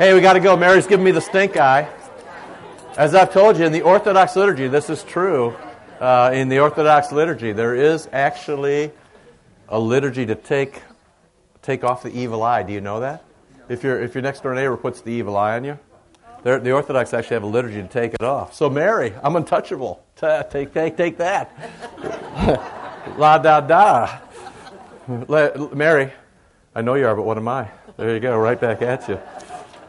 Hey, we got to go. Mary's giving me the stink eye. As I've told you, in the Orthodox liturgy, this is true. Uh, in the Orthodox liturgy, there is actually a liturgy to take take off the evil eye. Do you know that? If your if your next door neighbor puts the evil eye on you, the Orthodox actually have a liturgy to take it off. So Mary, I'm untouchable. Take take take that. La da da. Mary, I know you are, but what am I? There you go, right back at you.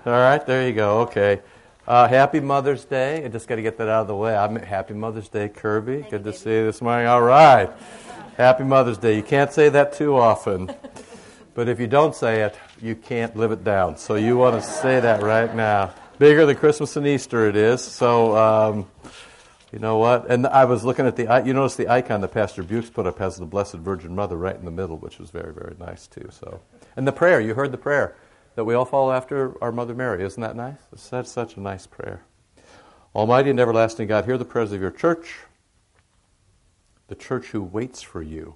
All right, there you go. Okay. Uh, happy Mother's Day. I just got to get that out of the way. I'm happy Mother's Day, Kirby. Good to see you this morning. All right. Happy Mother's Day. You can't say that too often. But if you don't say it, you can't live it down. So you want to say that right now. Bigger than Christmas and Easter it is. So, um, you know what? And I was looking at the, you notice the icon that Pastor Bukes put up has the Blessed Virgin Mother right in the middle, which was very, very nice too. So, And the prayer, you heard the prayer that we all follow after our Mother Mary. Isn't that nice? That's such a nice prayer. Almighty and everlasting God, hear the prayers of your church, the church who waits for you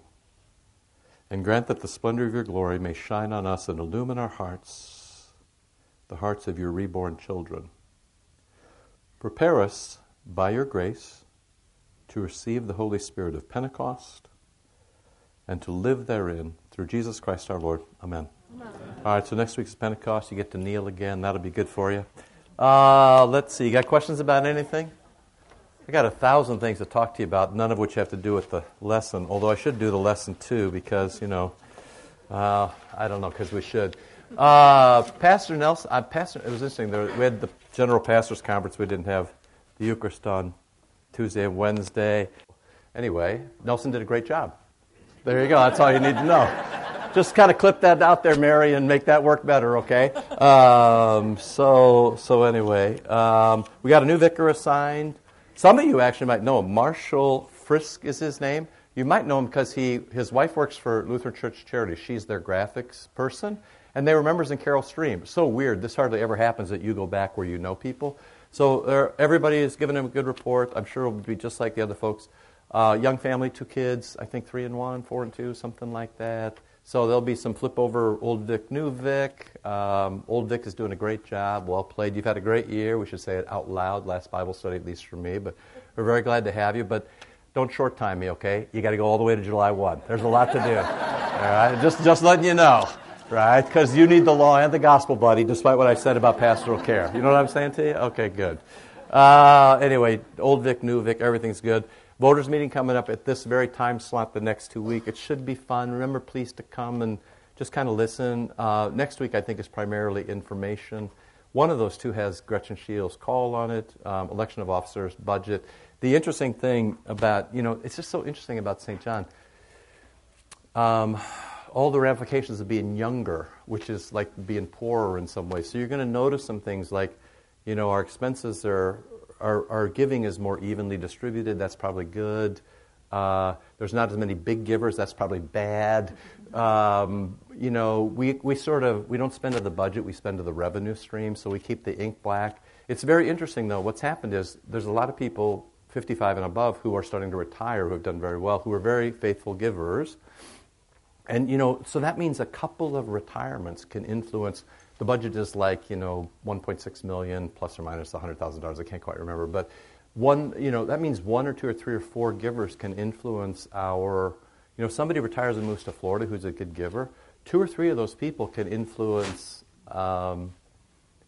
and grant that the splendor of your glory may shine on us and illumine our hearts, the hearts of your reborn children. Prepare us by your grace to receive the Holy Spirit of Pentecost and to live therein through Jesus Christ our Lord. Amen. All right, so next week's Pentecost. You get to kneel again. That'll be good for you. Uh, let's see. You got questions about anything? I got a thousand things to talk to you about, none of which have to do with the lesson, although I should do the lesson too, because, you know, uh, I don't know, because we should. Uh, Pastor Nelson, uh, Pastor, it was interesting. There, we had the General Pastors Conference. We didn't have the Eucharist on Tuesday and Wednesday. Anyway, Nelson did a great job. There you go. That's all you need to know. Just kind of clip that out there, Mary, and make that work better, okay? Um, so, so anyway, um, we got a new vicar assigned. Some of you actually might know him. Marshall Frisk is his name. You might know him because he, his wife works for Lutheran Church Charity. She's their graphics person. And they were members in Carol Stream. So weird. This hardly ever happens that you go back where you know people. So uh, everybody is giving him a good report. I'm sure it'll be just like the other folks. Uh, young family, two kids, I think three and one, four and two, something like that. So there'll be some flip over Old Vic, New Vic. Um, Old Vic is doing a great job. Well played. You've had a great year. We should say it out loud. Last Bible study, at least for me. But we're very glad to have you. But don't short time me, okay? You got to go all the way to July 1. There's a lot to do. all right? Just, just letting you know, right? Because you need the law and the gospel, buddy, despite what I said about pastoral care. You know what I'm saying to you? Okay, good. Uh, anyway, Old Vic, New Vic, everything's good. Voters meeting coming up at this very time slot the next two weeks. It should be fun. Remember, please, to come and just kind of listen. Uh, next week, I think, is primarily information. One of those two has Gretchen Shields' call on it, um, election of officers, budget. The interesting thing about, you know, it's just so interesting about St. John. Um, all the ramifications of being younger, which is like being poorer in some ways. So you're going to notice some things like, you know, our expenses are our, our giving is more evenly distributed. That's probably good. Uh, there's not as many big givers. That's probably bad. Um, you know, we, we sort of we don't spend to the budget. We spend to the revenue stream. So we keep the ink black. It's very interesting though. What's happened is there's a lot of people 55 and above who are starting to retire who have done very well, who are very faithful givers. And you know, so that means a couple of retirements can influence the budget is like you know 1.6 million plus or minus $100,000. I can't quite remember, but one you know that means one or two or three or four givers can influence our. You know, somebody retires and moves to Florida who's a good giver. Two or three of those people can influence. Um,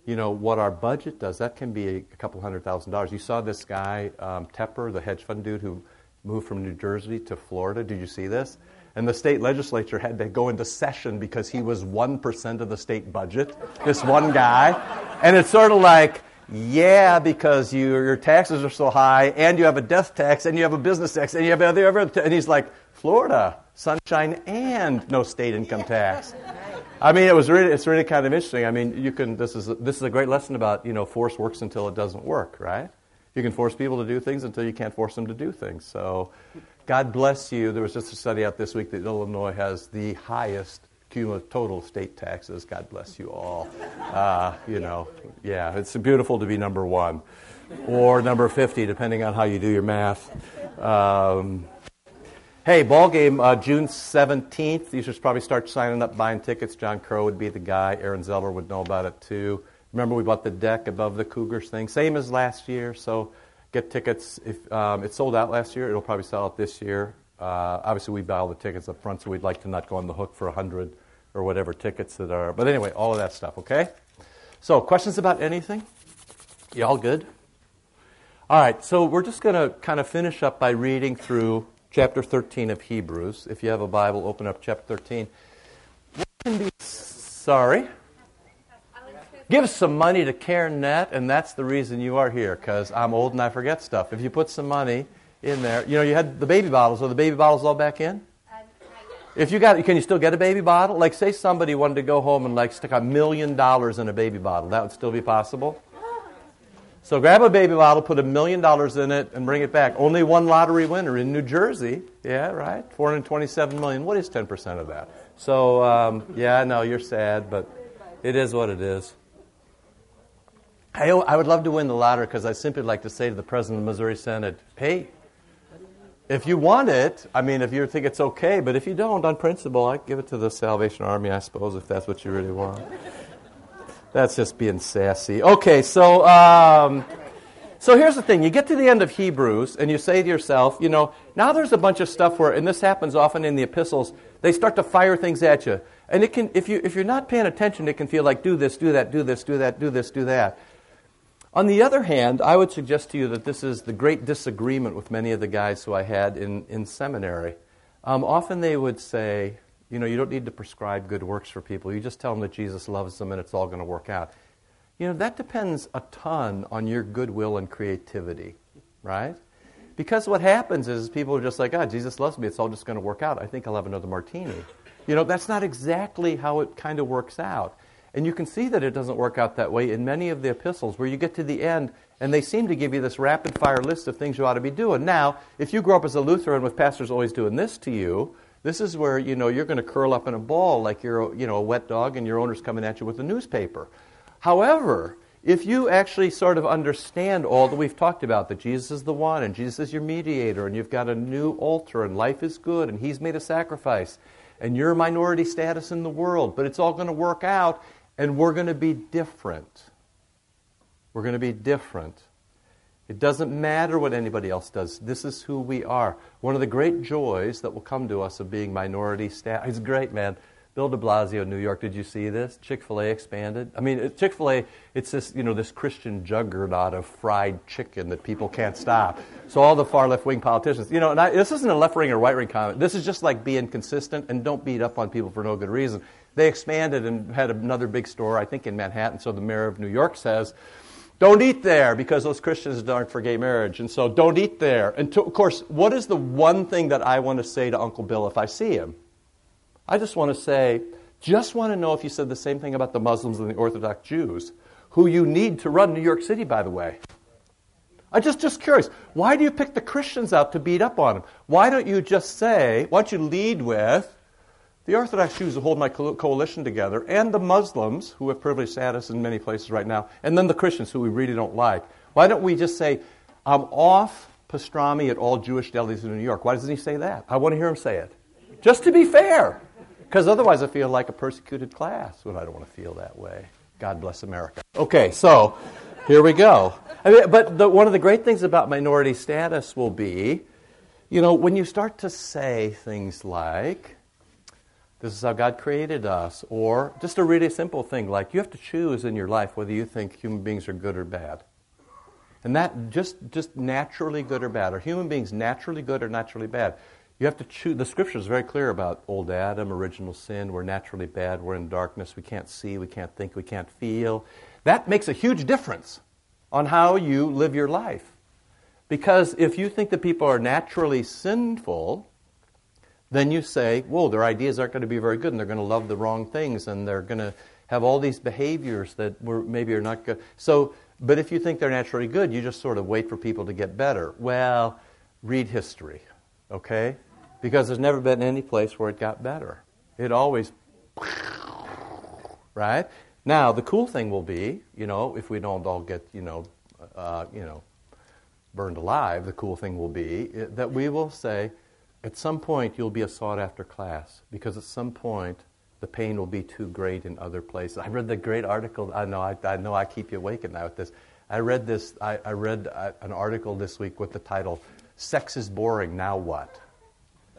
you know what our budget does. That can be a, couple hundred thousand dollars. You saw this guy um, Tepper, the hedge fund dude who moved from New Jersey to Florida. Did you see this? And the state legislature had to go into session because he was 1% of the state budget, this one guy. And it's sort of like, yeah, because you, your taxes are so high, and you have a death tax, and you have a business tax, and you have other, other and he's like, Florida, sunshine, and no state income tax. I mean, it was really, it's really kind of interesting. I mean, you can, this is, this is a great lesson about, you know, force works until it doesn't work, right? You can force people to do things until you can't force them to do things. So, God bless you. There was just a study out this week that Illinois has the highest cumulative total state taxes. God bless you all. Uh, you know, yeah, it's beautiful to be number one or number 50, depending on how you do your math. Um, hey, ball game uh, June 17th. You should probably start signing up, buying tickets. John Crow would be the guy. Aaron Zeller would know about it too. Remember, we bought the deck above the Cougars thing. Same as last year. So get tickets. If um, it sold out last year, it'll probably sell out this year. Uh, obviously, we buy all the tickets up front, so we'd like to not go on the hook for 100 or whatever tickets that are. But anyway, all of that stuff, okay? So, questions about anything? You all good? All right, so we're just going to kind of finish up by reading through chapter 13 of Hebrews. If you have a Bible, open up chapter 13. What can be. Sorry? Give some money to CareNet, and that's the reason you are here, because I'm old and I forget stuff. If you put some money in there, you know, you had the baby bottles. Are the baby bottles all back in? If you got, can you still get a baby bottle? Like, say somebody wanted to go home and like stick a million dollars in a baby bottle. That would still be possible. So grab a baby bottle, put a million dollars in it, and bring it back. Only one lottery winner in New Jersey. Yeah, right. 427 million. What is 10% of that? So um, yeah, no, you're sad, but it is what it is. I, I would love to win the lottery because I simply like to say to the president of the Missouri Synod, hey, if you want it, I mean, if you think it's okay, but if you don't, on principle, I give it to the Salvation Army, I suppose, if that's what you really want. That's just being sassy. Okay, so um, so here's the thing: you get to the end of Hebrews, and you say to yourself, you know, now there's a bunch of stuff where, and this happens often in the epistles, they start to fire things at you, and it can, if you if you're not paying attention, it can feel like do this, do that, do this, do that, do this, do that. On the other hand, I would suggest to you that this is the great disagreement with many of the guys who I had in, in seminary. Um, often they would say, you know, you don't need to prescribe good works for people. You just tell them that Jesus loves them and it's all going to work out. You know, that depends a ton on your goodwill and creativity, right? Because what happens is people are just like, ah, oh, Jesus loves me. It's all just going to work out. I think I'll have another martini. You know, that's not exactly how it kind of works out. And you can see that it doesn't work out that way in many of the epistles where you get to the end and they seem to give you this rapid fire list of things you ought to be doing. Now, if you grow up as a Lutheran with pastors always doing this to you, this is where you know you're going to curl up in a ball like you're you know a wet dog and your owner's coming at you with a newspaper. However, if you actually sort of understand all that we've talked about, that Jesus is the one and Jesus is your mediator and you've got a new altar and life is good and he's made a sacrifice and your minority status in the world, but it's all going to work out and we're going to be different. We're going to be different. It doesn't matter what anybody else does. This is who we are. One of the great joys that will come to us of being minority staff. It's great, man. Bill de Blasio, New York, did you see this? Chick fil A expanded. I mean, Chick fil A, it's this, you know, this Christian juggernaut of fried chicken that people can't stop. So all the far left wing politicians, you know, and I, this isn't a left wing or right wing comment. This is just like being consistent and don't beat up on people for no good reason. They expanded and had another big store, I think, in Manhattan. So the mayor of New York says, don't eat there because those Christians aren't for gay marriage. And so don't eat there. And to, of course, what is the one thing that I want to say to Uncle Bill if I see him? I just want to say, just want to know if you said the same thing about the Muslims and the Orthodox Jews, who you need to run New York City, by the way. I'm just, just curious. Why do you pick the Christians out to beat up on them? Why don't you just say, why don't you lead with, the Orthodox Jews who hold my coalition together, and the Muslims who have privileged status in many places right now, and then the Christians who we really don't like. Why don't we just say, I'm off pastrami at all Jewish delis in New York? Why doesn't he say that? I want to hear him say it. Just to be fair. Because otherwise I feel like a persecuted class when I don't want to feel that way. God bless America. Okay, so here we go. I mean, but the, one of the great things about minority status will be, you know, when you start to say things like, this is how God created us. Or just a really simple thing like you have to choose in your life whether you think human beings are good or bad. And that just, just naturally good or bad. Are human beings naturally good or naturally bad? You have to choose. The scripture is very clear about old Adam, original sin. We're naturally bad. We're in darkness. We can't see. We can't think. We can't feel. That makes a huge difference on how you live your life. Because if you think that people are naturally sinful, then you say, whoa, their ideas aren't going to be very good and they're going to love the wrong things and they're going to have all these behaviors that were, maybe are not good. So, but if you think they're naturally good, you just sort of wait for people to get better. Well, read history, okay? Because there's never been any place where it got better. It always, right? Now, the cool thing will be, you know, if we don't all get, you know, uh, you know, burned alive, the cool thing will be that we will say, at some point, you'll be a sought after class because at some point, the pain will be too great in other places. I read the great article. I know I, I know I keep you awake at night with this. I read this. I, I read uh, an article this week with the title "Sex is boring. Now what?"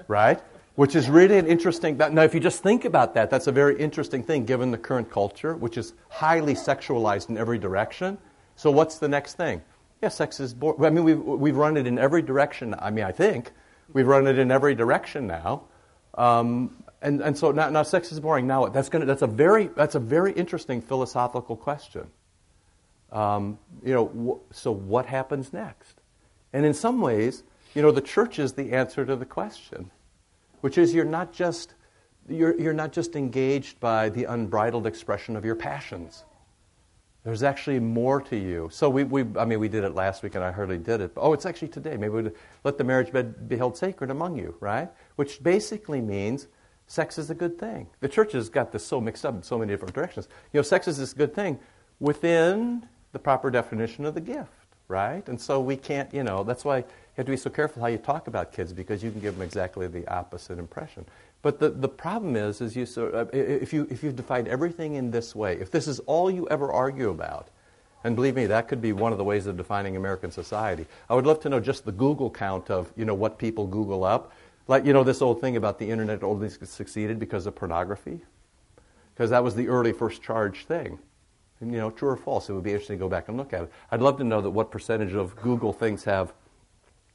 Right? Which is really an interesting. Now, if you just think about that, that's a very interesting thing given the current culture, which is highly sexualized in every direction. So, what's the next thing? Yeah, sex is boring. I mean, we've, we've run it in every direction. I mean, I think we've run it in every direction now. Um, and, and so now, now sex is boring. Now that's, gonna, that's, a very, that's a very interesting philosophical question. Um, you know, so what happens next? And in some ways, you know, the church is the answer to the question, which is you're not just, you're, you're not just engaged by the unbridled expression of your passions. There's actually more to you. So we, we, I mean, we did it last week, and I hardly did it. But, oh, it's actually today. Maybe we'd let the marriage bed be held sacred among you, right? Which basically means sex is a good thing. The church has got this so mixed up in so many different directions. You know, sex is this good thing within the proper definition of the gift, right? And so we can't, you know, that's why you have to be so careful how you talk about kids because you can give them exactly the opposite impression. But the, the problem is, is you so, uh, if, you, if you've defined everything in this way, if this is all you ever argue about, and believe me, that could be one of the ways of defining American society. I would love to know just the Google count of, you know, what people Google up. Like, you know, this old thing about the internet only succeeded because of pornography? Because that was the early first charge thing. And, you know, true or false? It would be interesting to go back and look at it. I'd love to know that what percentage of Google things have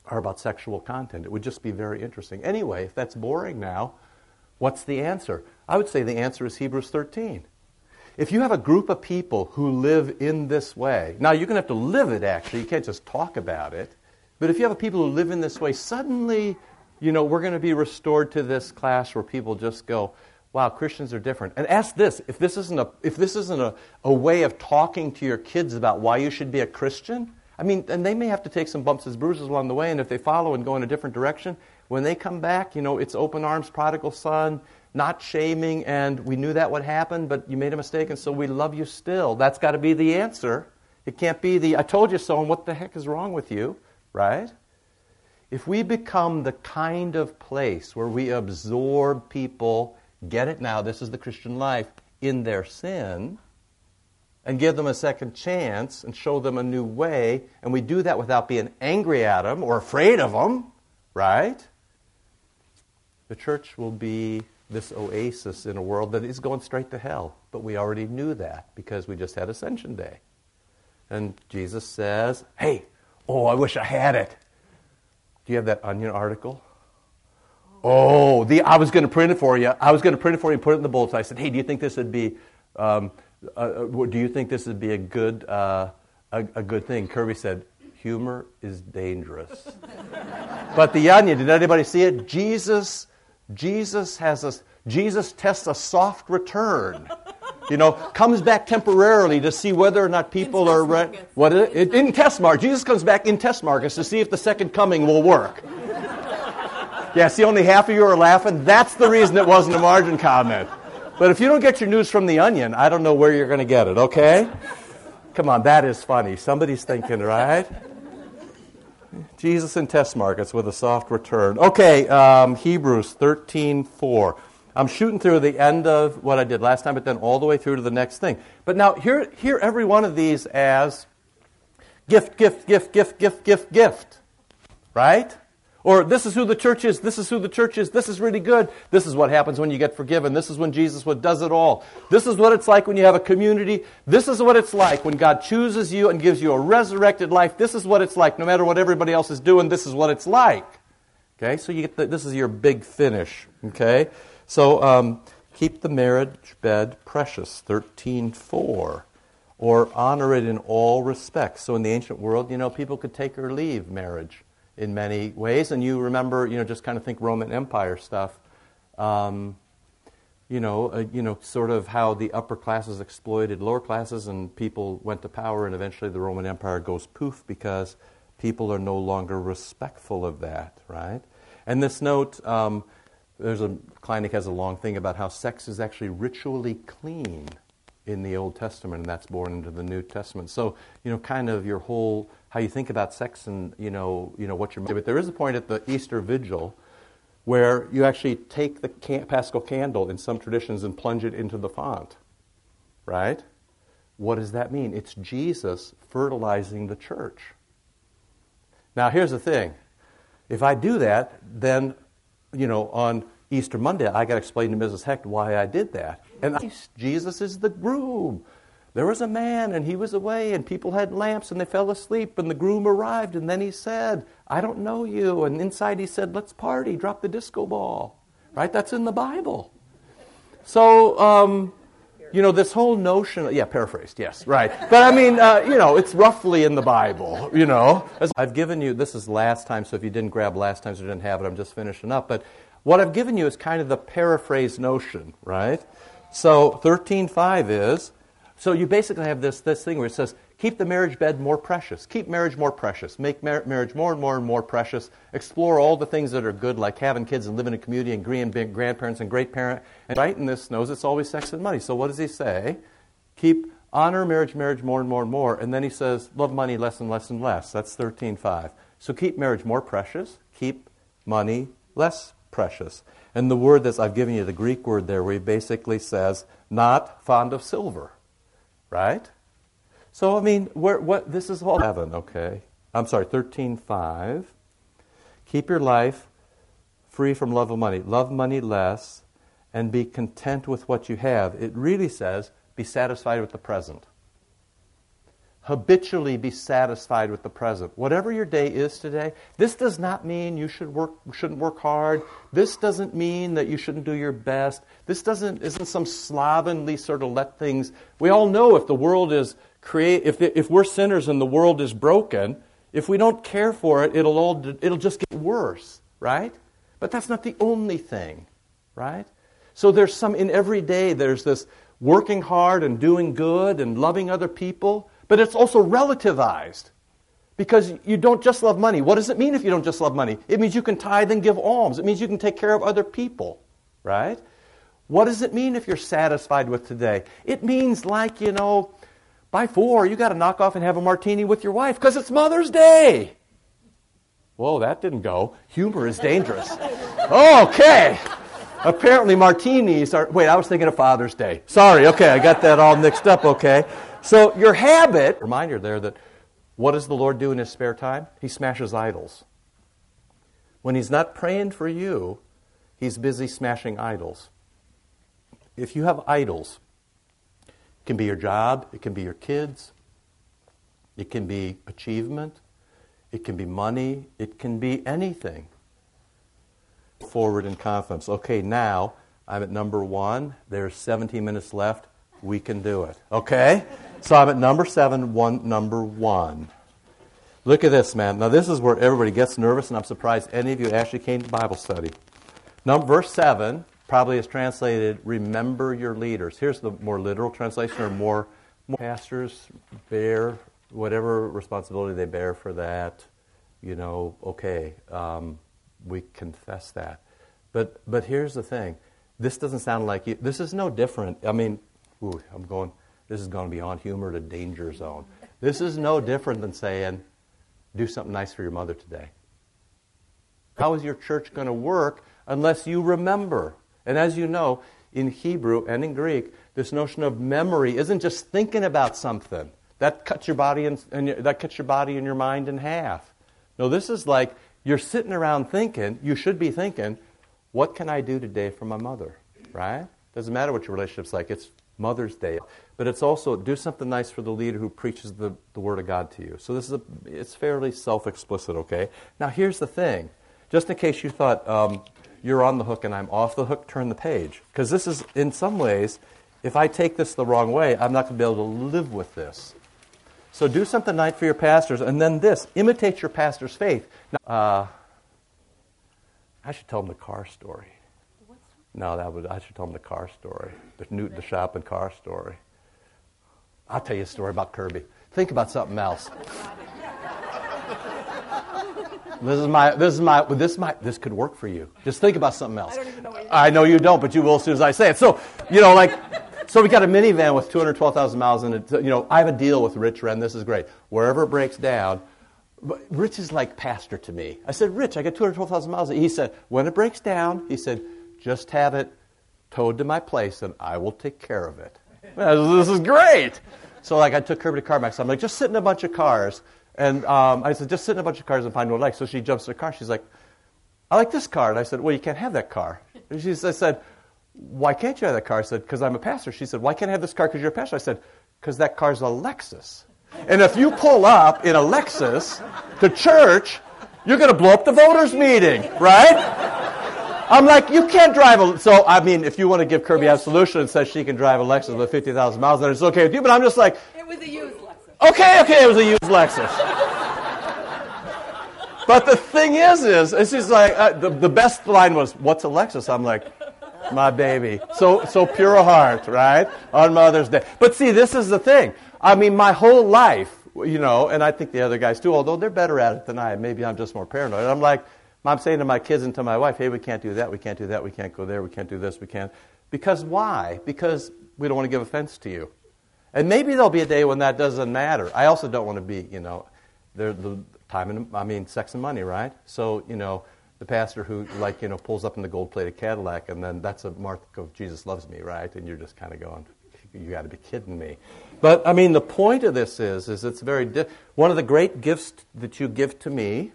are about sexual content. It would just be very interesting. Anyway, if that's boring now, what's the answer? I would say the answer is Hebrews 13. If you have a group of people who live in this way, now you're going to have to live it actually, you can't just talk about it. But if you have a people who live in this way, suddenly you know, we're going to be restored to this class where people just go, wow, Christians are different. And ask this if this isn't, a, if this isn't a, a way of talking to your kids about why you should be a Christian, I mean, and they may have to take some bumps and bruises along the way, and if they follow and go in a different direction, when they come back, you know, it's open arms, prodigal son, not shaming, and we knew that would happen, but you made a mistake, and so we love you still. That's got to be the answer. It can't be the, I told you so, and what the heck is wrong with you, right? if we become the kind of place where we absorb people, get it now, this is the Christian life, in their sin, and give them a second chance and show them a new way, and we do that without being angry at them or afraid of them, right? The church will be this oasis in a world that is going straight to hell. But we already knew that because we just had Ascension Day. And Jesus says, Hey, oh, I wish I had it. Do you have that Onion article? Oh, the, I was going to print it for you. I was going to print it for you and put it in the bulletin. I said, hey, do you think this would be, um, uh, uh do you think this would be a good, uh, a, a, good thing? Kirby said, humor is dangerous. but the Onion, did anybody see it? Jesus, Jesus has a, Jesus tests a soft return you know, comes back temporarily to see whether or not people are right. What is it? In test mark. Jesus comes back in test markets to see if the second coming will work. Yeah, see, only half of you are laughing. That's the reason it wasn't a margin comment. But if you don't get your news from the onion, I don't know where you're going to get it, okay? Come on, that is funny. Somebody's thinking, right? Jesus in test markets with a soft return. Okay, um, Hebrews 13 4. I'm shooting through the end of what I did last time, but then all the way through to the next thing. But now, hear, hear every one of these as gift, gift, gift, gift, gift, gift, gift. Right? Or this is who the church is, this is who the church is, this is really good. This is what happens when you get forgiven. This is when Jesus does it all. This is what it's like when you have a community. This is what it's like when God chooses you and gives you a resurrected life. This is what it's like. No matter what everybody else is doing, this is what it's like. Okay, so you get the, this is your big finish. Okay? So um, keep the marriage bed precious, 13.4, or honor it in all respects. So in the ancient world, you know, people could take or leave marriage in many ways. And you remember, you know, just kind of think Roman Empire stuff. Um, you know, uh, you know, sort of how the upper classes exploited lower classes, and people went to power, and eventually the Roman Empire goes poof because people are no longer respectful of that, right? And this note, um, there's a Kleinig has a long thing about how sex is actually ritually clean in the Old Testament, and that's born into the New Testament. So, you know, kind of your whole how you think about sex and you know, you know what you're. But there is a point at the Easter Vigil where you actually take the can- paschal candle in some traditions and plunge it into the font. Right? What does that mean? It's Jesus fertilizing the church. Now, here's the thing. If I do that, then, you know, on Easter Monday, I got to explain to Mrs. Hecht why I did that. And I, Jesus is the groom. There was a man, and he was away, and people had lamps, and they fell asleep, and the groom arrived, and then he said, I don't know you. And inside he said, Let's party, drop the disco ball. Right? That's in the Bible. So, um, you know, this whole notion, yeah, paraphrased, yes, right. But I mean, uh, you know, it's roughly in the Bible, you know. As I've given you, this is last time, so if you didn't grab last time, so you didn't have it, I'm just finishing up. But what I've given you is kind of the paraphrased notion, right? So 13.5 is, so you basically have this, this thing where it says, Keep the marriage bed more precious. Keep marriage more precious. Make mar- marriage more and more and more precious. Explore all the things that are good, like having kids and living in a community and being grandparents and great parent. And right in this knows it's always sex and money. So what does he say? Keep honor marriage, marriage more and more and more. And then he says, love money less and less and less. That's 13.5. So keep marriage more precious. Keep money less precious. And the word that I've given you, the Greek word there, where he basically says, not fond of silver. Right? So, I mean, what, this is all heaven, okay? I'm sorry, 13.5. Keep your life free from love of money. Love money less and be content with what you have. It really says be satisfied with the present. Habitually be satisfied with the present. Whatever your day is today, this does not mean you should work, shouldn't work hard. This doesn't mean that you shouldn't do your best. This doesn't, isn't some slovenly sort of let things. We all know if the world is create, if, if we're sinners and the world is broken, if we don't care for it, it'll, all, it'll just get worse, right? But that's not the only thing, right? So there's some, in every day, there's this working hard and doing good and loving other people, but it's also relativized. Because you don't just love money. What does it mean if you don't just love money? It means you can tithe and give alms. It means you can take care of other people, right? What does it mean if you're satisfied with today? It means, like, you know, by four, you got to knock off and have a martini with your wife because it's Mother's Day. Whoa, that didn't go. Humor is dangerous. Okay. Apparently, martinis are. Wait, I was thinking of Father's Day. Sorry, okay, I got that all mixed up, okay? So, your habit, reminder there that what does the Lord do in his spare time? He smashes idols. When he's not praying for you, he's busy smashing idols. If you have idols, it can be your job, it can be your kids, it can be achievement, it can be money, it can be anything. Forward in confidence. Okay, now I'm at number one. There's 17 minutes left. We can do it. Okay? So I'm at number seven, one, number one. Look at this, man. Now, this is where everybody gets nervous, and I'm surprised any of you actually came to Bible study. Number, verse 7 probably is translated, remember your leaders. Here's the more literal translation, or more, more pastors bear whatever responsibility they bear for that. You know, okay, um, we confess that. But, but here's the thing. This doesn't sound like you. This is no different. I mean, ooh, I'm going, this is going beyond humor to danger zone. This is no different than saying, do something nice for your mother today. How is your church going to work unless you remember? And as you know, in Hebrew and in Greek, this notion of memory isn't just thinking about something. That cuts your body and that cuts your body and your mind in half. No, this is like you're sitting around thinking, you should be thinking, what can I do today for my mother? Right? Doesn't matter what your relationship's like, it's Mother's Day. But it's also do something nice for the leader who preaches the, the Word of God to you. So this is a, it's fairly self explicit, okay? Now here's the thing. Just in case you thought, um, you're on the hook and I'm off the hook, turn the page. Because this is, in some ways, if I take this the wrong way, I'm not going to be able to live with this. So do something nice for your pastors, and then this imitate your pastor's faith. Now, uh, I should tell them the car story. No, that was I should tell them the car story, the Newton, the shop and car story. I'll tell you a story about Kirby. Think about something else. This is my, this is my, this might, this could work for you. Just think about something else. I, know, I know you don't, but you will as soon as I say it. So, you know, like, so we got a minivan with 212,000 miles in it. You know, I have a deal with Rich Ren. This is great. Wherever it breaks down, Rich is like pastor to me. I said, Rich, I got 212,000 miles. He said, when it breaks down, he said, just have it towed to my place and I will take care of it. this is great. So like I took her to CarMax. I'm like, just sit in a bunch of cars. And um, I said, just sit in a bunch of cars and find I like. So she jumps in the car. She's like, I like this car. And I said, well, you can't have that car. And she I said, why can't you have that car? I said, because I'm a pastor. She said, why can't I have this car because you're a pastor? I said, because that car's a Lexus. And if you pull up in a Lexus to church, you're going to blow up the voters' meeting, right? I'm like, you can't drive a. So, I mean, if you want to give Kirby absolution and says she can drive a Lexus with 50,000 miles, then it's okay with you. But I'm just like. It was a used Lexus. Okay, okay, it was a used Lexus. but the thing is, is it's just like uh, the, the best line was, "What's a Lexus?" I'm like, my baby. So so pure heart, right? On Mother's Day. But see, this is the thing. I mean, my whole life, you know, and I think the other guys too, although they're better at it than I am. Maybe I'm just more paranoid. I'm like, I'm saying to my kids and to my wife, hey, we can't do that, we can't do that, we can't go there, we can't do this, we can't. Because why? Because we don't want to give offense to you. And maybe there'll be a day when that doesn't matter. I also don't want to be, you know, the time and, I mean, sex and money, right? So, you know, the pastor who, like, you know, pulls up in the gold plated Cadillac and then that's a mark of Jesus loves me, right? And you're just kind of going, you got to be kidding me. But, I mean, the point of this is, is it's very, di- one of the great gifts that you give to me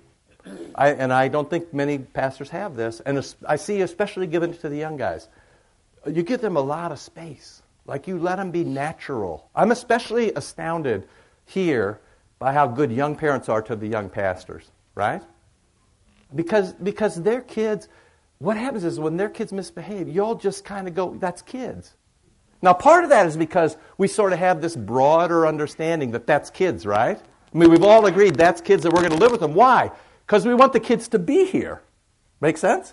I, and I don't think many pastors have this, and I see especially given to the young guys. You give them a lot of space. Like you let them be natural. I'm especially astounded here by how good young parents are to the young pastors, right? Because, because their kids, what happens is when their kids misbehave, you'll just kind of go, that's kids. Now, part of that is because we sort of have this broader understanding that that's kids, right? I mean, we've all agreed that's kids that we're going to live with them. Why? because we want the kids to be here. Make sense?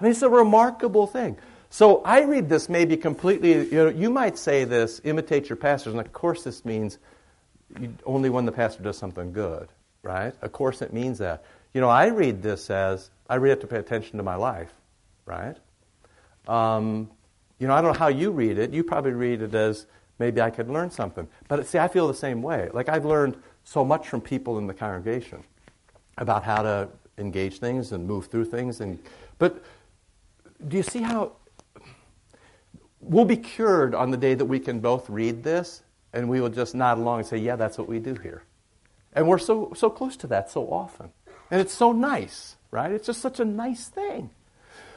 I mean, it's a remarkable thing. So I read this maybe completely, you know, you might say this, imitate your pastors, and of course this means only when the pastor does something good, right? Of course it means that. You know, I read this as, I read it to pay attention to my life, right? Um, you know, I don't know how you read it. You probably read it as maybe I could learn something. But see, I feel the same way. Like I've learned so much from people in the congregation about how to engage things and move through things. And, but do you see how we'll be cured on the day that we can both read this and we will just nod along and say, yeah, that's what we do here. And we're so, so close to that so often. And it's so nice, right? It's just such a nice thing.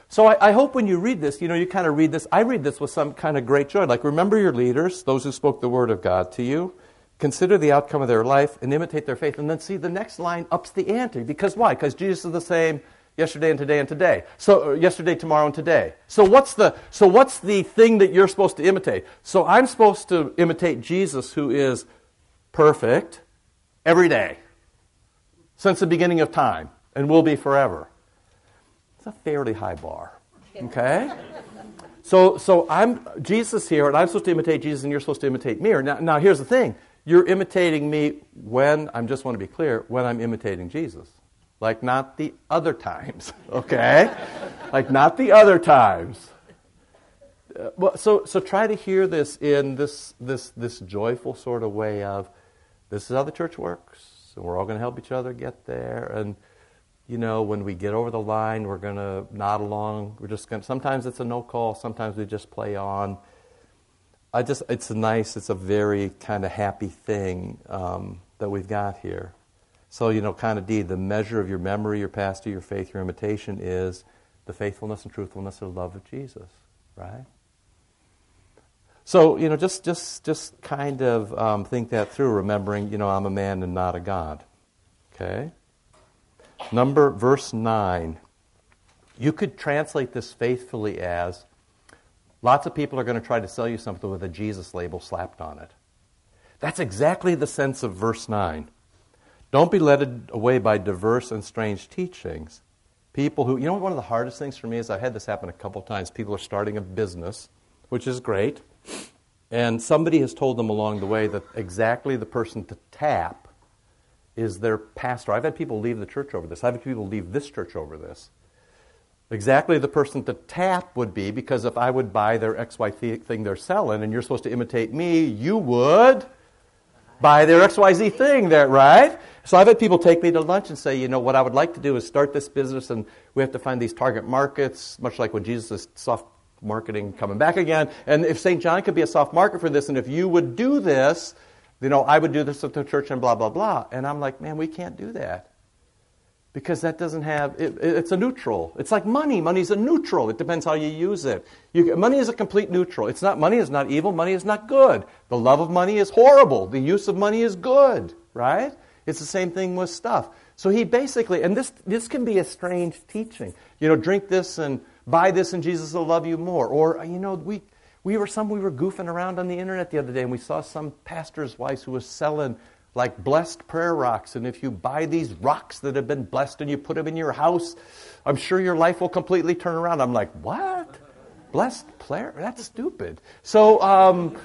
So I, I, hope when you read this, you know, you kind of read this. I read this with some kind of great joy. Like, remember your leaders, those who spoke the word of God to you. Consider the outcome of their life and imitate their faith. And then see the next line ups the ante. Because why? Because Jesus is the same yesterday and today and today. So uh, yesterday, tomorrow, and today. So what's the so what's the thing that you're supposed to imitate? So I'm supposed to imitate Jesus, who is perfect every day since the beginning of time and will be forever. It's a fairly high bar. Okay. So, so I'm Jesus here, and I'm supposed to imitate Jesus, and you're supposed to imitate me. Now, now here's the thing: you're imitating me when, I just want to be clear, when I'm imitating Jesus. Like not the other times, okay? like not the other times. Uh, well, so, so try to hear this in this, this, this joyful sort of way of this is how the church works, and we're all going to help each other get there. And, you know, when we get over the line, we're going to nod along. We're just going to, sometimes it's a no call, sometimes we just play on. I just, it's nice, it's a very kind of happy thing um, that we've got here. So, you know, kind of D, the measure of your memory, your pastor, your faith, your imitation is the faithfulness and truthfulness of the love of Jesus, right? So, you know, just, just, just kind of um, think that through, remembering, you know, I'm a man and not a God. Okay? Number, verse 9. You could translate this faithfully as Lots of people are going to try to sell you something with a Jesus label slapped on it. That's exactly the sense of verse 9. Don't be led away by diverse and strange teachings. People who, you know, one of the hardest things for me is I've had this happen a couple times. People are starting a business, which is great, and somebody has told them along the way that exactly the person to tap is their pastor. I've had people leave the church over this. I've had people leave this church over this exactly the person to tap would be because if I would buy their XY thing they're selling and you're supposed to imitate me, you would buy their XYZ thing there, right? So I've had people take me to lunch and say, you know, what I would like to do is start this business, and we have to find these target markets, much like when Jesus soft marketing coming back again. And if St. John could be a soft market for this, and if you would do this, you know, I would do this at the church and blah, blah, blah. And I'm like, man, we can't do that. Because that doesn't have, it, it's a neutral. It's like money. Money's a neutral. It depends how you use it. You, money is a complete neutral. It's not, money is not evil. Money is not good. The love of money is horrible. The use of money is good, right? It's the same thing with stuff. So he basically, and this, this can be a strange teaching. You know, drink this and buy this and Jesus will love you more. Or, you know, we, we were some, we were goofing around on the internet the other day and we saw some pastor's wife who was selling like blessed prayer rocks. And if you buy these rocks that have been blessed and you put them in your house, I'm sure your life will completely turn around. I'm like, what? Blessed prayer? That's stupid. So, um,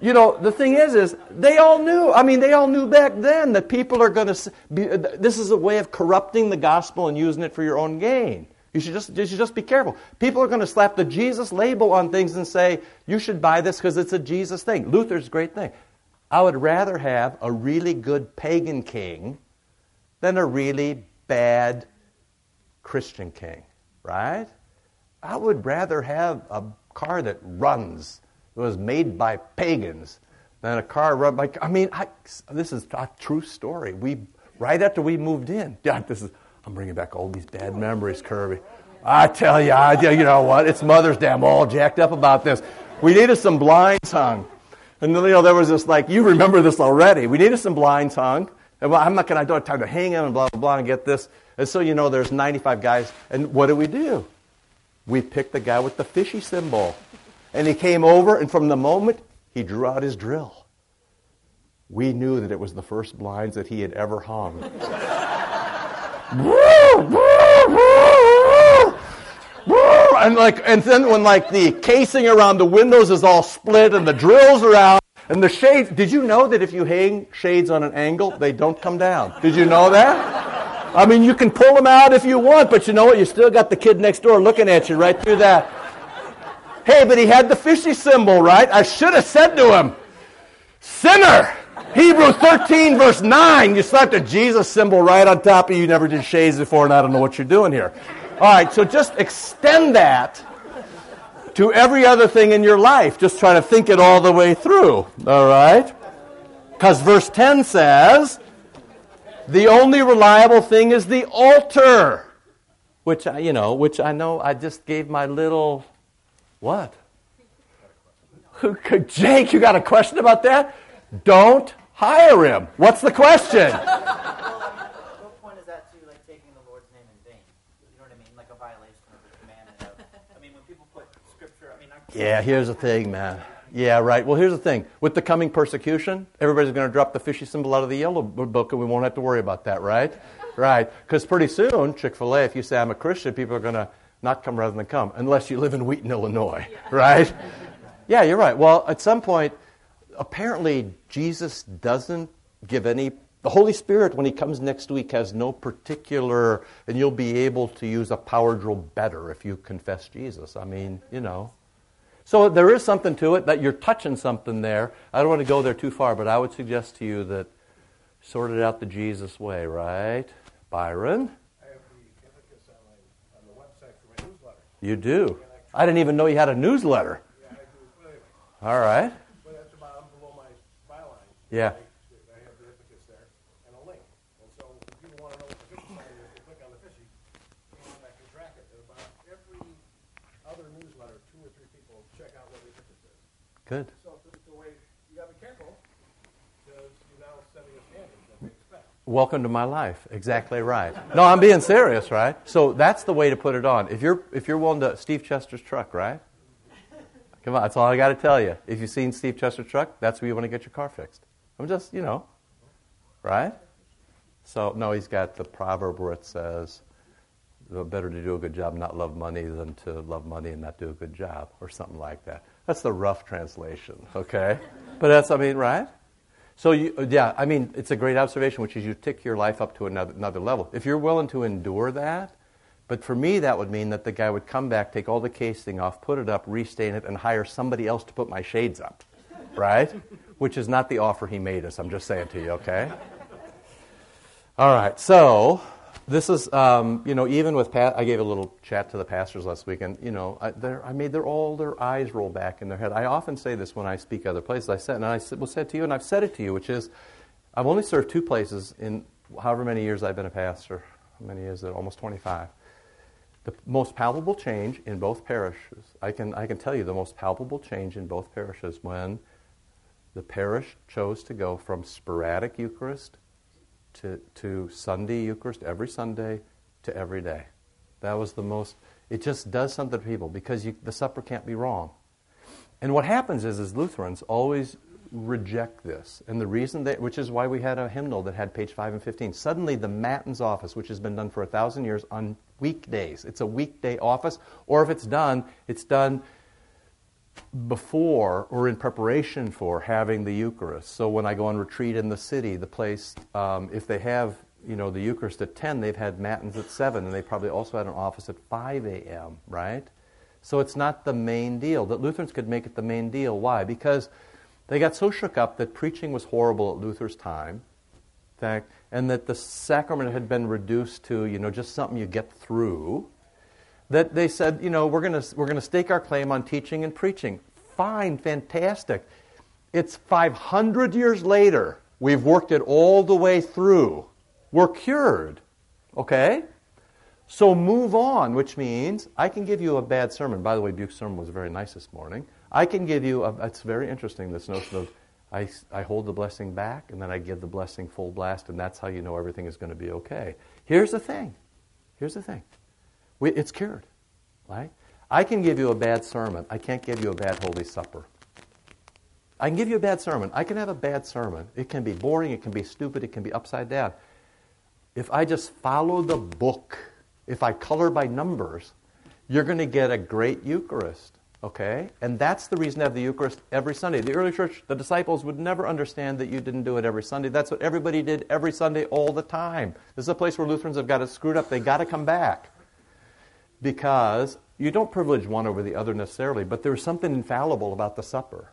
you know, the thing is, is they all knew. I mean, they all knew back then that people are going to. Be, this is a way of corrupting the gospel and using it for your own gain. You should just, you should just be careful. People are going to slap the Jesus label on things and say, you should buy this because it's a Jesus thing. Luther's great thing. I would rather have a really good pagan king than a really bad Christian king, right? I would rather have a car that runs it was made by pagans than a car run by. I mean, I, this is a true story. We right after we moved in. This is. I'm bringing back all these bad memories, Kirby. I tell you, I, tell you know what? It's Mother's Day. I'm all jacked up about this. We needed some blinds hung. And you know, there was this like, you remember this already. We needed some blinds hung. And well, I'm not going to, I don't have time to hang them and blah, blah, blah, and get this. And so, you know, there's 95 guys. And what do we do? We picked the guy with the fishy symbol. And he came over, and from the moment he drew out his drill, we knew that it was the first blinds that he had ever hung. and like, and then when like the casing around the windows is all split and the drills are out and the shades. Did you know that if you hang shades on an angle, they don't come down? Did you know that? I mean, you can pull them out if you want, but you know what? You still got the kid next door looking at you right through that. Hey, but he had the fishy symbol, right? I should have said to him, Sinner! Hebrews 13, verse 9. You slapped a Jesus symbol right on top of you. You never did shades before, and I don't know what you're doing here. All right, so just extend that to every other thing in your life. Just try to think it all the way through. All right? Because verse 10 says, the only reliable thing is the altar. Which, I, you know, which I know I just gave my little what? Jake, you got a question about that? Don't hire him. What's the question? what point is that to like taking the Lord's name in vain? You know what I mean? Like a violation of the commandment Of, I mean, when people put scripture, I mean. yeah, here's the thing, man. Yeah, right. Well, here's the thing. With the coming persecution, everybody's going to drop the fishy symbol out of the yellow book, and we won't have to worry about that, right? Right. Because pretty soon, Chick fil A, if you say I'm a Christian, people are going to not come rather than come, unless you live in Wheaton, Illinois, right? Yeah, you're right. Well, at some point, apparently, Jesus doesn't give any. The Holy Spirit, when He comes next week, has no particular, and you'll be able to use a power drill better if you confess Jesus. I mean, you know. So there is something to it that you're touching something there. I don't want to go there too far, but I would suggest to you that sort it out the Jesus way, right? Byron? I have the advocacy on the website newsletter. You do. I didn't even know you had a newsletter. Yeah, I do. All right. but that's about below my byline. Yeah. I, have the there and a link. And so if people want to know what the is, they click on the and I can track it. And about every other newsletter, two or three people check out what the epithets is. Good. So it's the way you got to be careful because you're now setting a standard that they expect. Welcome to my life. Exactly right. No, I'm being serious, right? So that's the way to put it on. If you're if you're willing to Steve Chester's truck, right? Come on, that's all I got to tell you. If you've seen Steve Chester's truck, that's where you want to get your car fixed. I'm just, you know, right? So no, he's got the proverb where it says, "Better to do a good job, not love money, than to love money and not do a good job," or something like that. That's the rough translation, okay? But that's, I mean, right? So, you, yeah, I mean, it's a great observation, which is you tick your life up to another, another level. If you're willing to endure that, but for me, that would mean that the guy would come back, take all the casing off, put it up, restain it, and hire somebody else to put my shades up, right? Which is not the offer he made us. I'm just saying to you, okay? All right, so this is, um, you know, even with Pat, I gave a little chat to the pastors last week, and you know, I, I made their all their eyes roll back in their head. I often say this when I speak other places. I said, and I will say it to you, and I've said it to you, which is, I've only served two places in however many years I've been a pastor. How many is it? Almost 25. The most palpable change in both parishes, I can, I can tell you the most palpable change in both parishes when the parish chose to go from sporadic Eucharist to, to Sunday Eucharist every Sunday to every day. That was the most, it just does something to people because you, the supper can't be wrong. And what happens is, is Lutherans always reject this. And the reason that, which is why we had a hymnal that had page 5 and 15. Suddenly, the Matins office, which has been done for a thousand years on weekdays, it's a weekday office, or if it's done, it's done before or in preparation for having the Eucharist. So when I go on retreat in the city, the place, um, if they have you know the Eucharist at 10, they've had matins at 7, and they probably also had an office at 5 a.m., right? So it's not the main deal. That Lutherans could make it the main deal. Why? Because they got so shook up that preaching was horrible at Luther's time, fact, and that the sacrament had been reduced to, you know, just something you get through that they said, you know, we're going we're going to stake our claim on teaching and preaching. Fine, fantastic. It's 500 years later. We've worked it all the way through. We're cured. Okay? So move on, which means I can give you a bad sermon. By the way, Buke's sermon was very nice this morning. I can give you, a, it's very interesting, this notion of I, I hold the blessing back and then I give the blessing full blast, and that's how you know everything is going to be okay. Here's the thing. Here's the thing. It's cured. Right? I can give you a bad sermon. I can't give you a bad Holy Supper. I can give you a bad sermon. I can have a bad sermon. It can be boring, it can be stupid, it can be upside down. If I just follow the book, if I color by numbers, you're going to get a great Eucharist. Okay? And that's the reason to have the Eucharist every Sunday. The early church, the disciples would never understand that you didn't do it every Sunday. That's what everybody did every Sunday all the time. This is a place where Lutherans have got it screwed up. They got to come back because you don't privilege one over the other necessarily, but there's something infallible about the supper.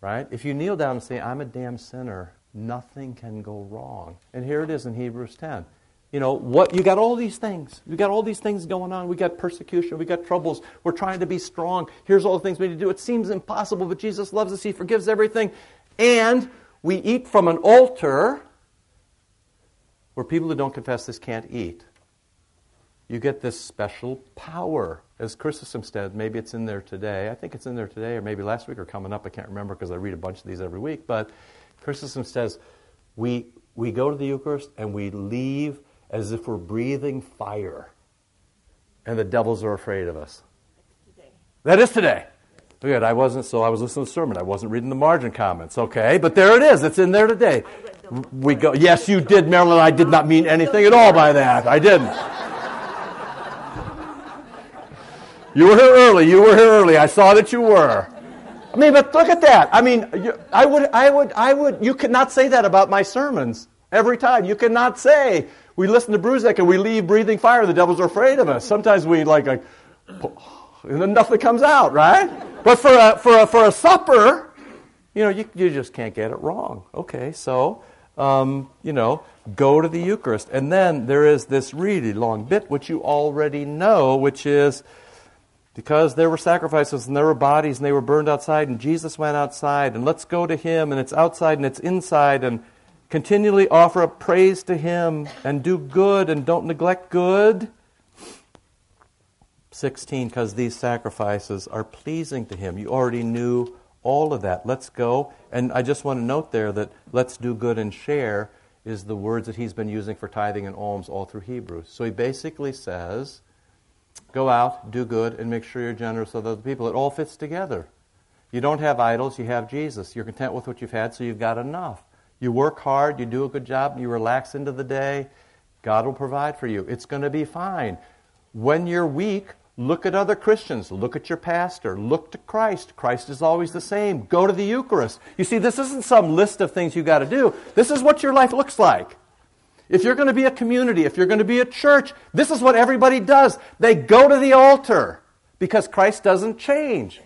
Right? If you kneel down and say, I'm a damn sinner, nothing can go wrong. And here it is in Hebrews 10. You know, what you got all these things. You got all these things going on. We got persecution, we got troubles. We're trying to be strong. Here's all the things we need to do. It seems impossible, but Jesus loves us. He forgives everything. And we eat from an altar where people who don't confess this can't eat you get this special power. As Chrysostom said, maybe it's in there today. I think it's in there today, or maybe last week or coming up. I can't remember because I read a bunch of these every week. But Chrysostom says we, we go to the Eucharist and we leave as if we're breathing fire. And the devils are afraid of us. That is today. Good. I wasn't, so I was listening to the sermon. I wasn't reading the margin comments. Okay. But there it is. It's in there today. We go, yes, you did, Marilyn. I did not mean anything at all by that. I didn't. You were here early. You were here early. I saw that you were. I mean, but look at that. I mean, you, I would, I would, I would. You could not say that about my sermons every time. You cannot say we listen to Bruzek and we leave breathing fire. The devils are afraid of us. Sometimes we like, like and then nothing comes out, right? But for a for a for a supper, you know, you you just can't get it wrong. Okay, so. Um, you know, go to the Eucharist. And then there is this really long bit, which you already know, which is because there were sacrifices and there were bodies and they were burned outside and Jesus went outside and let's go to him and it's outside and it's inside and continually offer up praise to him and do good and don't neglect good. 16 because these sacrifices are pleasing to him. You already knew all of that. Let's go. And I just want to note there that let's do good and share is the words that he's been using for tithing and alms all through Hebrews. So he basically says Go out, do good, and make sure you're generous with other people. It all fits together. You don't have idols, you have Jesus. You're content with what you've had, so you've got enough. You work hard, you do a good job, you relax into the day, God will provide for you. It's going to be fine. When you're weak, look at other Christians, look at your pastor, look to Christ. Christ is always the same. Go to the Eucharist. You see, this isn't some list of things you got to do. This is what your life looks like. If you're going to be a community, if you're going to be a church, this is what everybody does. They go to the altar because Christ doesn't change.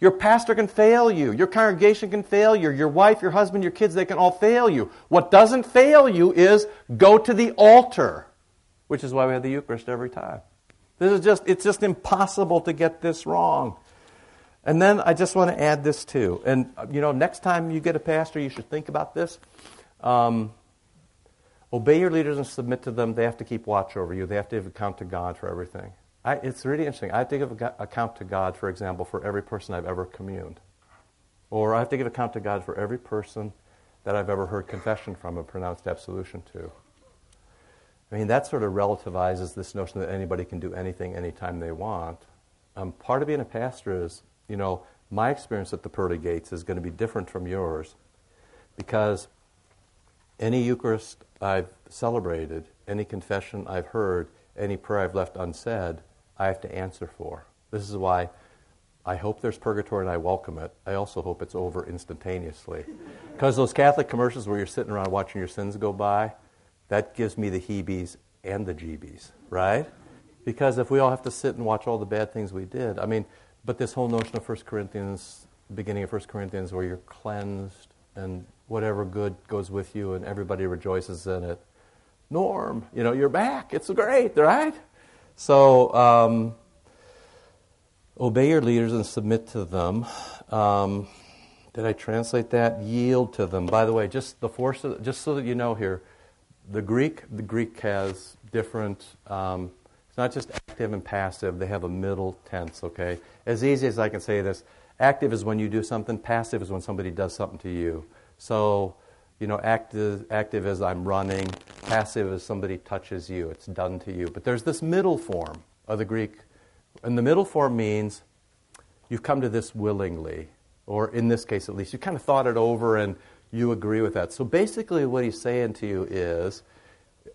Your pastor can fail you. Your congregation can fail you. Your wife, your husband, your kids, they can all fail you. What doesn't fail you is go to the altar, which is why we have the Eucharist every time. This is just, it's just impossible to get this wrong. And then I just want to add this too. And, you know, next time you get a pastor, you should think about this. Um, obey your leaders and submit to them. They have to keep watch over you, they have to give account to God for everything. I, it's really interesting. I have to give account to God, for example, for every person I've ever communed. Or I have to give account to God for every person that I've ever heard confession from and pronounced absolution to. I mean, that sort of relativizes this notion that anybody can do anything anytime they want. Um, part of being a pastor is, you know, my experience at the pearly gates is going to be different from yours because any Eucharist I've celebrated, any confession I've heard, any prayer I've left unsaid, I have to answer for. This is why I hope there's purgatory and I welcome it. I also hope it's over instantaneously. Because those Catholic commercials where you're sitting around watching your sins go by, that gives me the heebies and the jeebies, right? Because if we all have to sit and watch all the bad things we did, I mean, but this whole notion of 1 Corinthians, beginning of 1 Corinthians, where you're cleansed and whatever good goes with you and everybody rejoices in it. Norm, you know, you're back. It's great, right? So, um, obey your leaders and submit to them. Um, did I translate that? Yield to them. By the way, just the force, of, just so that you know here, the Greek, the Greek has different. Um, it's not just active and passive. They have a middle tense. Okay, as easy as I can say this, active is when you do something. Passive is when somebody does something to you. So, you know, active, active is I'm running. Passive as somebody touches you. It's done to you. But there's this middle form of the Greek, and the middle form means you've come to this willingly, or in this case at least, you kind of thought it over and you agree with that. So basically, what he's saying to you is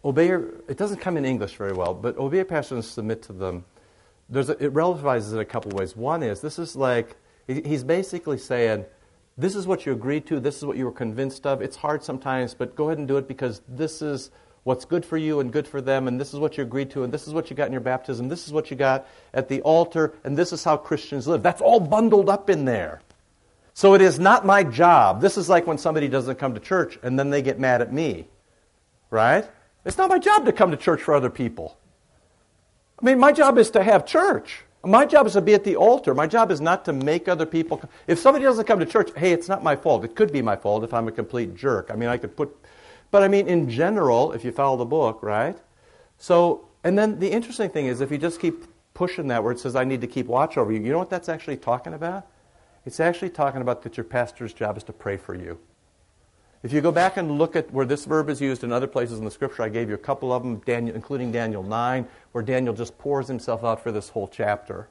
obey your, it doesn't come in English very well, but obey your passion and submit to them. There's a, it relativizes it a couple ways. One is this is like, he's basically saying, this is what you agreed to, this is what you were convinced of. It's hard sometimes, but go ahead and do it because this is what's good for you and good for them, and this is what you agreed to, and this is what you got in your baptism, this is what you got at the altar, and this is how Christians live. That's all bundled up in there. So it is not my job. This is like when somebody doesn't come to church and then they get mad at me. Right? It's not my job to come to church for other people. I mean, my job is to have church. My job is to be at the altar. My job is not to make other people. If somebody doesn't come to church, hey, it's not my fault. It could be my fault if I'm a complete jerk. I mean, I could put. But I mean, in general, if you follow the book, right? So, and then the interesting thing is if you just keep pushing that where it says, I need to keep watch over you, you know what that's actually talking about? It's actually talking about that your pastor's job is to pray for you. If you go back and look at where this verb is used in other places in the scripture, I gave you a couple of them, Daniel, including Daniel 9, where Daniel just pours himself out for this whole chapter.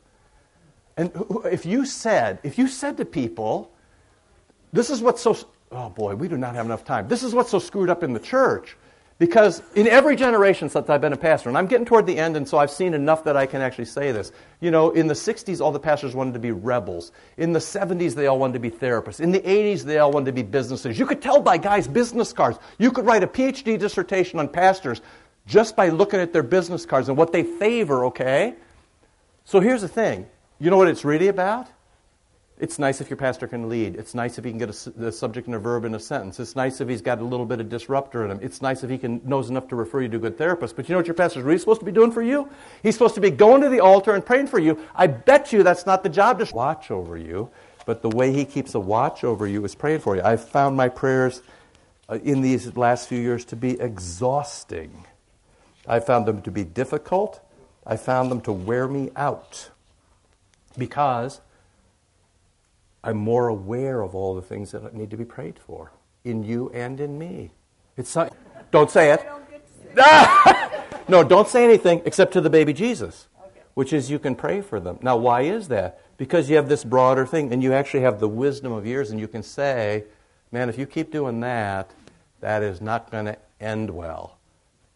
And if you said, if you said to people, this is what's so, oh boy, we do not have enough time. This is what's so screwed up in the church. Because in every generation since I've been a pastor, and I'm getting toward the end, and so I've seen enough that I can actually say this. You know, in the 60s, all the pastors wanted to be rebels. In the 70s, they all wanted to be therapists. In the 80s, they all wanted to be businesses. You could tell by guys' business cards. You could write a PhD dissertation on pastors just by looking at their business cards and what they favor, okay? So here's the thing you know what it's really about? It's nice if your pastor can lead. It's nice if he can get a, subject and a verb in a sentence. It's nice if he's got a little bit of disruptor in him. It's nice if he can, knows enough to refer you to a good therapist. But you know what your pastor's really supposed to be doing for you? He's supposed to be going to the altar and praying for you. I bet you that's not the job to watch over you. But the way he keeps a watch over you is praying for you. I've found my prayers uh, in these last few years to be exhausting. I found them to be difficult. I found them to wear me out because I'm more aware of all the things that need to be prayed for in you and in me. It's not, don't say it. no, don't say anything except to the baby Jesus, which is you can pray for them. Now, why is that? Because you have this broader thing, and you actually have the wisdom of years, and you can say, man, if you keep doing that, that is not going to end well.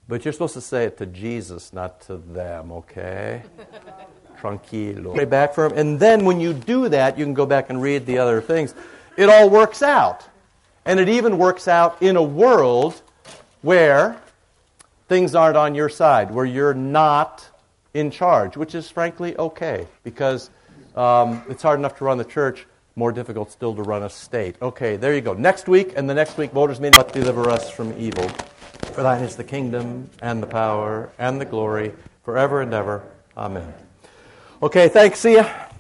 But you're supposed to say it to Jesus, not to them, okay? tranquilo. Pray back for him. And then when you do that, you can go back and read the other things. It all works out. And it even works out in a world where things aren't on your side, where you're not in charge, which is frankly okay because um, it's hard enough to run the church more difficult still to run a state. Okay, there you go. Next week and the next week, voters may not deliver us from evil. For thine is the kingdom and the power and the glory forever and ever. Amen. Okay, thanks. See ya.